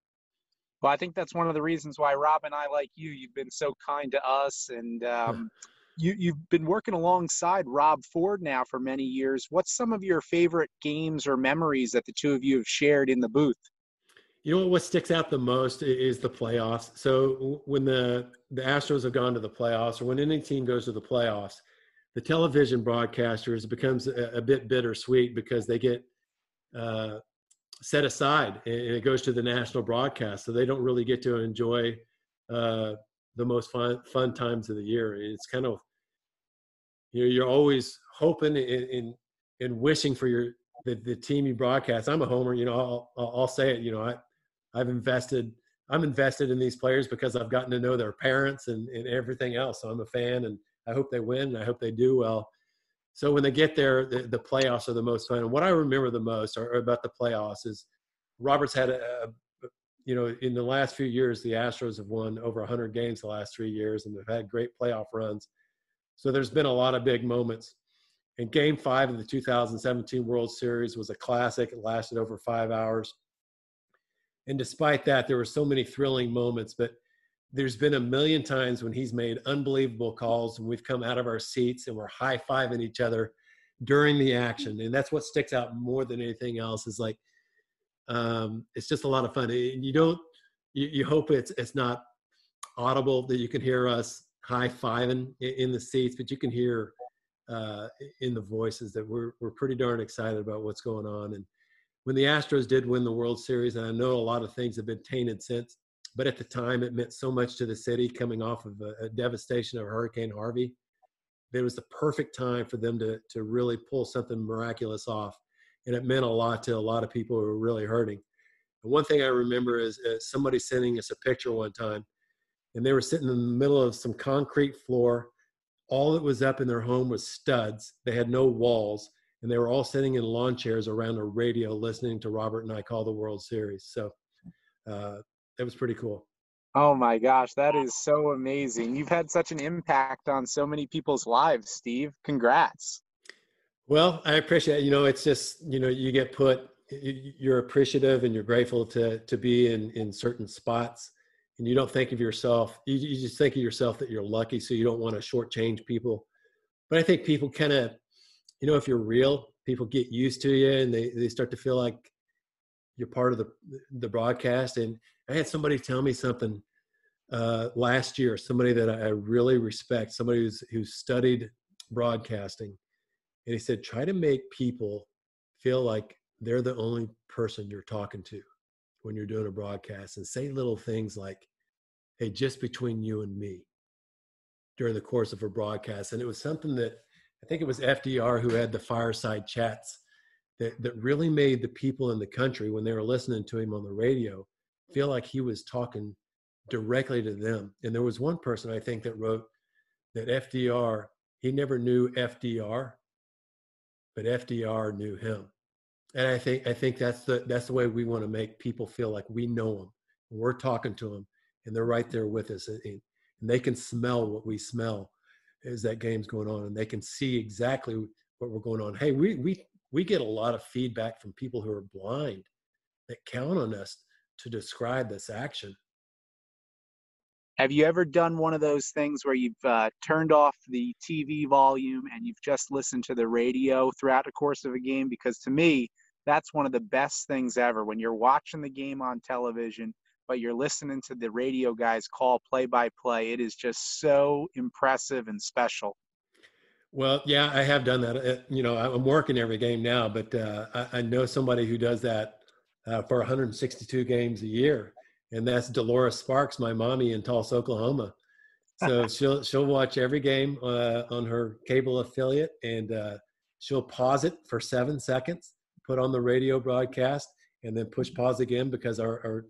Well, I think that's one of the reasons why Rob and I like you. You've been so kind to us, and um, you you've been working alongside Rob Ford now for many years. What's some of your favorite games or memories that the two of you have shared in the booth? You know what sticks out the most is the playoffs. So when the the Astros have gone to the playoffs, or when any team goes to the playoffs, the television broadcasters becomes a, a bit bittersweet because they get uh, set aside and it goes to the national broadcast, so they don't really get to enjoy uh, the most fun fun times of the year. It's kind of you know you're always hoping and and wishing for your the, the team you broadcast. I'm a homer, you know. I'll I'll say it. You know, I I've invested I'm invested in these players because I've gotten to know their parents and, and everything else. So I'm a fan and I hope they win and I hope they do well. So when they get there, the, the playoffs are the most fun. And what I remember the most are, about the playoffs is Roberts had a, a, you know, in the last few years, the Astros have won over 100 games the last three years and they've had great playoff runs. So there's been a lot of big moments. And game five of the 2017 World Series was a classic. It lasted over five hours and despite that, there were so many thrilling moments. But there's been a million times when he's made unbelievable calls and we've come out of our seats and we're high fiving each other during the action. And that's what sticks out more than anything else is like, um, it's just a lot of fun. And you don't, you, you hope it's, it's not audible that you can hear us high fiving in the seats, but you can hear uh, in the voices that we're, we're pretty darn excited about what's going on. And when the Astros did win the World Series, and I know a lot of things have been tainted since, but at the time it meant so much to the city coming off of a, a devastation of Hurricane Harvey. It was the perfect time for them to to really pull something miraculous off, and it meant a lot to a lot of people who were really hurting. And one thing I remember is uh, somebody sending us a picture one time, and they were sitting in the middle of some concrete floor. All that was up in their home was studs. They had no walls, and they were all sitting in lawn chairs around a radio listening to Robert and I call the World Series. So uh, it was pretty cool. Oh my gosh, that is so amazing. You've had such an impact on so many people's lives, Steve. Congrats. Well, I appreciate it. You know, it's just, you know, you get put, you're appreciative and you're grateful to, to be in, in certain spots and you don't think of yourself, you, you just think of yourself that you're lucky. So you don't want to shortchange people. But I think people kind of, you know, if you're real, people get used to you and they, they start to feel like you're part of the, the broadcast. And I had somebody tell me something uh, last year, somebody that I really respect, somebody who's, who's studied broadcasting. And he said, try to make people feel like they're the only person you're talking to when you're doing a broadcast and say little things like, hey, just between you and me during the course of a broadcast. And it was something that I think it was FDR who had the fireside chats that, that really made the people in the country, when they were listening to him on the radio, feel like he was talking directly to them. And there was one person I think that wrote that FDR, he never knew FDR, but FDR knew him. And I think I think that's the that's the way we want to make people feel like we know them. We're talking to them, and they're right there with us, and, and they can smell what we smell as that game's going on, and they can see exactly what we're going on. Hey, we we we get a lot of feedback from people who are blind that count on us to describe this action. Have you ever done one of those things where you've uh, turned off the TV volume and you've just listened to the radio throughout the course of a game? Because to me, that's one of the best things ever when you're watching the game on television, but you're listening to the radio guys call play by play. It is just so impressive and special. Well, yeah, I have done that. Uh, you know, I'm working every game now, but uh, I, I, know somebody who does that uh, for 162 games a year, and that's Dolores Sparks, my mommy in Tulsa, Oklahoma. So she'll she'll watch every game uh, on her cable affiliate, and uh, she'll pause it for seven seconds, put on the radio broadcast, and then push pause again because our our,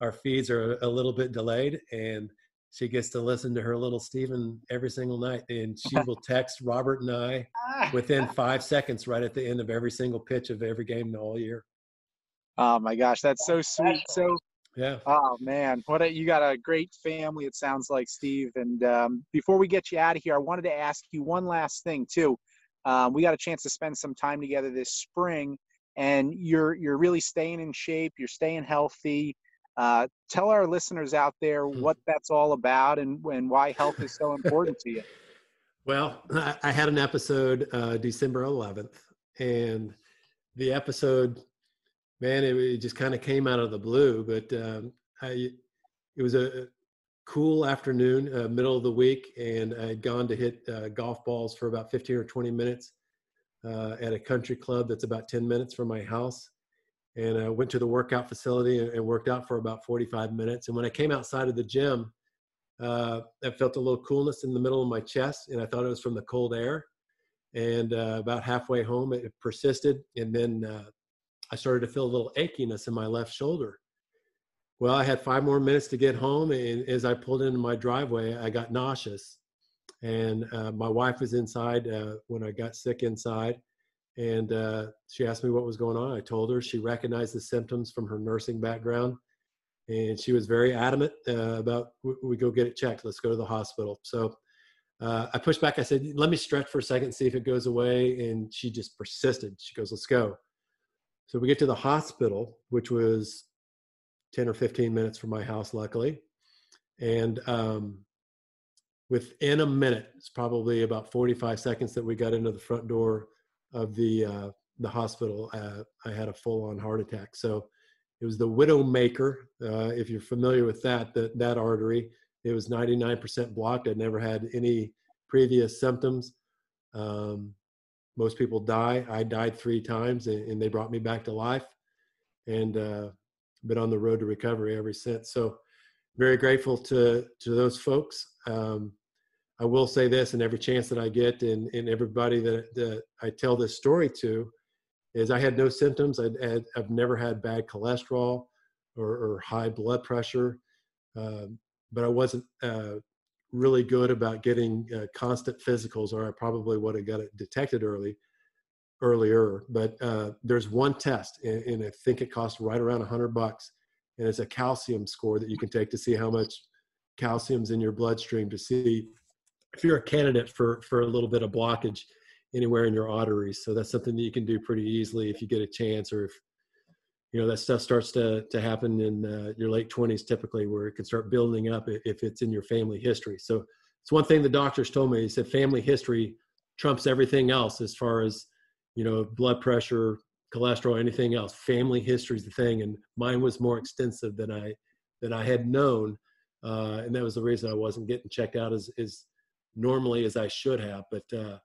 our feeds are a little bit delayed, and she gets to listen to her little Stephen every single night, and she will text Robert and I within five seconds, right at the end of every single pitch of every game all year. Oh my gosh, that's so sweet. So yeah. Oh man, what a, you got a great family. It sounds like Steve. And um, before we get you out of here, I wanted to ask you one last thing too. Um, we got a chance to spend some time together this spring, and you're you're really staying in shape. You're staying healthy. Uh, tell our listeners out there hmm. what that's all about and, and why health is so important to you. Well, I had an episode uh, December 11th, and the episode man, it, it just kind of came out of the blue. But um, I, it was a cool afternoon, uh, middle of the week, and I had gone to hit uh, golf balls for about 15 or 20 minutes uh, at a country club that's about 10 minutes from my house. And I went to the workout facility and, and worked out for about 45 minutes. And when I came outside of the gym, uh, I felt a little coolness in the middle of my chest, and I thought it was from the cold air. And uh, about halfway home, it persisted, and then uh, I started to feel a little achiness in my left shoulder. Well, I had five more minutes to get home, and as I pulled into my driveway, I got nauseous. And uh, my wife was inside uh, when I got sick inside, and uh, she asked me what was going on. I told her she recognized the symptoms from her nursing background, and she was very adamant uh, about we go get it checked. Let's go to the hospital. So uh, I pushed back. I said, "Let me stretch for a second, see if it goes away." And she just persisted. She goes, "Let's go." So we get to the hospital, which was 10 or 15 minutes from my house, luckily. And um, within a minute, it's probably about 45 seconds that we got into the front door of the uh, the hospital. Uh, I had a full on heart attack. So it was the widowmaker. Uh, if you're familiar with that, that that artery, it was 99% blocked. I'd never had any previous symptoms. Um, most people die. I died three times, and, and they brought me back to life, and uh, been on the road to recovery ever since. So, very grateful to to those folks. Um, I will say this, and every chance that I get, and, and everybody that, that I tell this story to, is I had no symptoms. I'd I've never had bad cholesterol or, or high blood pressure, um, but I wasn't uh, really good about getting uh, constant physicals, or I probably would have got it detected early earlier. But uh, there's one test, and, and, I think it costs right around a hundred bucks, and it's a calcium score that you can take to see how much calcium's in your bloodstream to see if you're a candidate for for a little bit of blockage anywhere in your arteries. So that's something that you can do pretty easily if you get a chance, or if you know that stuff starts to to happen in uh, your late 20s typically, where it can start building up if it's in your family history. So it's one thing the doctors told me. He said family history trumps everything else as far as you know blood pressure, cholesterol, anything else. Family history is the thing, and mine was more extensive than I than I had known, uh, and that was the reason I wasn't getting checked out as as normally as I should have. But uh,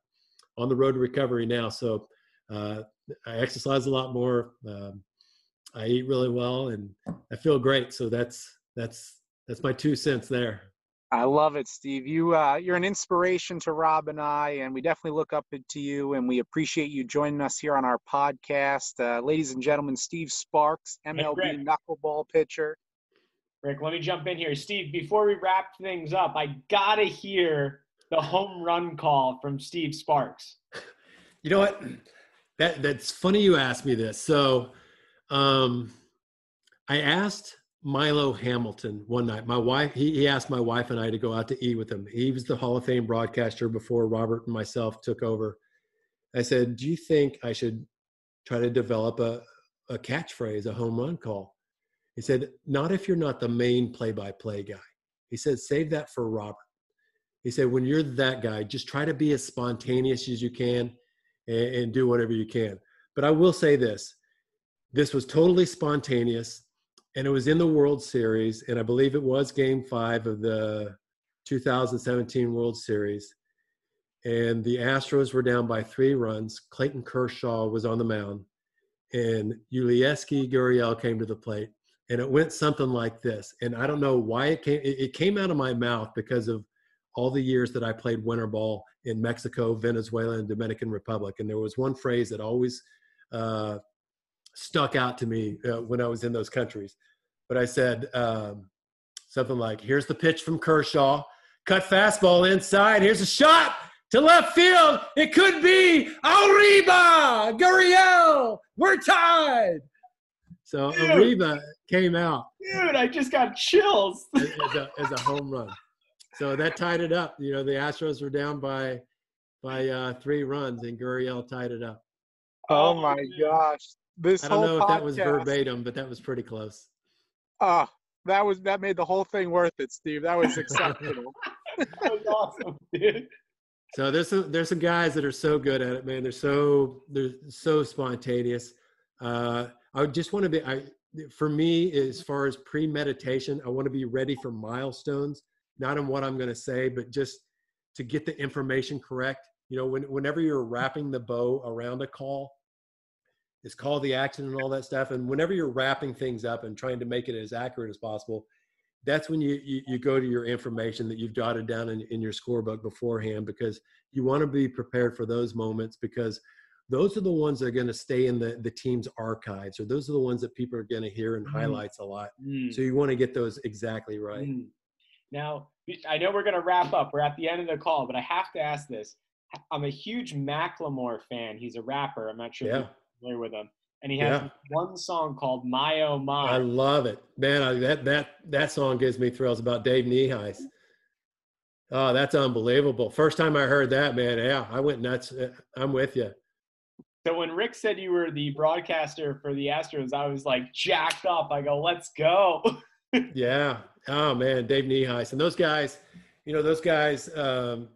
on the road to recovery now, so uh, I exercise a lot more. Um, I eat really well, and I feel great. So that's that's that's my two cents there. I love it, Steve. You uh, you're an inspiration to Rob and I, and we definitely look up to you, and we appreciate you joining us here on our podcast, uh, ladies and gentlemen. Steve Sparks, MLB hey, knuckleball pitcher. Rick, let me jump in here, Steve. Before we wrap things up, I gotta hear the home run call from Steve Sparks. You know what? That that's funny you asked me this. So, um, I asked Milo Hamilton one night. My wife, he, he asked my wife and I to go out to eat with him. He was the Hall of Fame broadcaster before Robert and myself took over. I said, Do you think I should try to develop a, a catchphrase, a home run call? He said, Not if you're not the main play by play guy. He said, Save that for Robert. He said, When you're that guy, just try to be as spontaneous as you can and, and do whatever you can. But I will say this this was totally spontaneous and it was in the World Series, and I believe it was Game Five of the 2017 World Series. And the Astros were down by three runs. Clayton Kershaw was on the mound, and Yulieski Gurriel came to the plate, and it went something like this. And I don't know why it came. It came out of my mouth because of all the years that I played winter ball in Mexico, Venezuela, and Dominican Republic. And there was one phrase that always uh, stuck out to me uh, when I was in those countries. But I said um, something like, "Here's the pitch from Kershaw, cut fastball inside. Here's a shot to left field. It could be Arriba, Gurriel. We're tied." So dude, Arriba came out. Dude, I just got chills. as, a, as a home run. So that tied it up. You know, the Astros were down by by uh, three runs, and Gurriel tied it up. Oh my gosh! this I don't know if that was verbatim, but that was pretty close. Ah, uh, that was that made the whole thing worth it, Steve. That was exceptional. that was awesome, dude. So there's some there's some guys that are so good at it, man. They're so they're so spontaneous. Uh, I just want to be. I for me, as far as premeditation, I want to be ready for milestones, not in what I'm going to say, but just to get the information correct. You know, when, whenever you're wrapping the bow around a call, is call the action and all that stuff. And whenever you're wrapping things up and trying to make it as accurate as possible, that's when you, you, you go to your information that you've jotted down in, in your scorebook beforehand because you want to be prepared for those moments because those are the ones that are going to stay in the, the team's archives or those are the ones that people are going to hear in mm. highlights a lot. Mm. So you want to get those exactly right. Mm. Now, I know we're going to wrap up. We're at the end of the call, but I have to ask this. I'm a huge Macklemore fan. He's a rapper. I'm not sure yeah familiar with him. And he has yeah. one song called My Oh My. I love it. Man, I, that that that song gives me thrills about Dave Niehaus. Oh, that's unbelievable. First time I heard that, man, yeah, I went nuts. Uh, I'm with you. So when Rick said you were the broadcaster for the Astros, I was like jacked up. I go, let's go. yeah. Oh man, Dave Niehaus and those guys. You know, those guys. Um,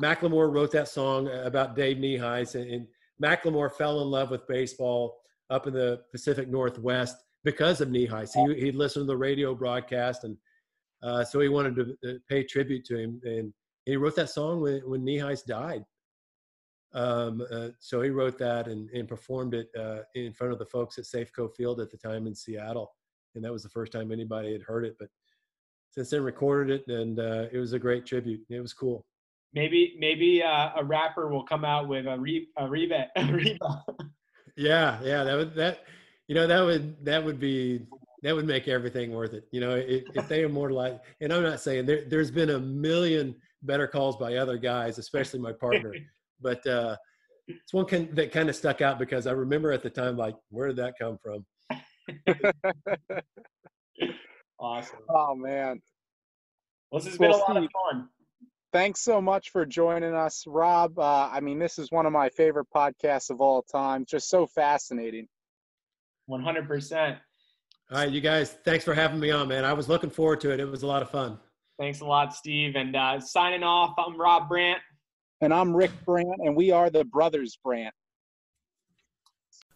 Macklemore wrote that song about Dave Niehaus, and, and Macklemore fell in love with baseball up in the Pacific Northwest because of Niehaus. He he'd listened to the radio broadcast, and uh, so he wanted to uh, pay tribute to him. And he wrote that song when when died. Um, uh, so he wrote that and, and performed it uh, in front of the folks at Safeco Field at the time in Seattle, and that was the first time anybody had heard it. But since then recorded it, and uh, it was a great tribute. It was cool. Maybe maybe uh, a rapper will come out with a re a Reba. Yeah, yeah, that would that you know that would that would be that would make everything worth it. You know, if, if they immortalize, and I'm not saying there there's been a million better calls by other guys, especially my partner, but uh, it's one can, that kind of stuck out because I remember at the time like, where did that come from? awesome. Oh man. Well, this has been Well, a lot of fun. Thanks so much for joining us, Rob. Uh, I mean, this is one of my favorite podcasts of all time. Just so fascinating. One hundred percent. All right, you guys, thanks for having me on, man. I was looking forward to it. It was a lot of fun. Thanks a lot, Steve. And uh, signing off, I'm Rob Brandt. And I'm Rick Brandt, and we are the Brothers Brandt.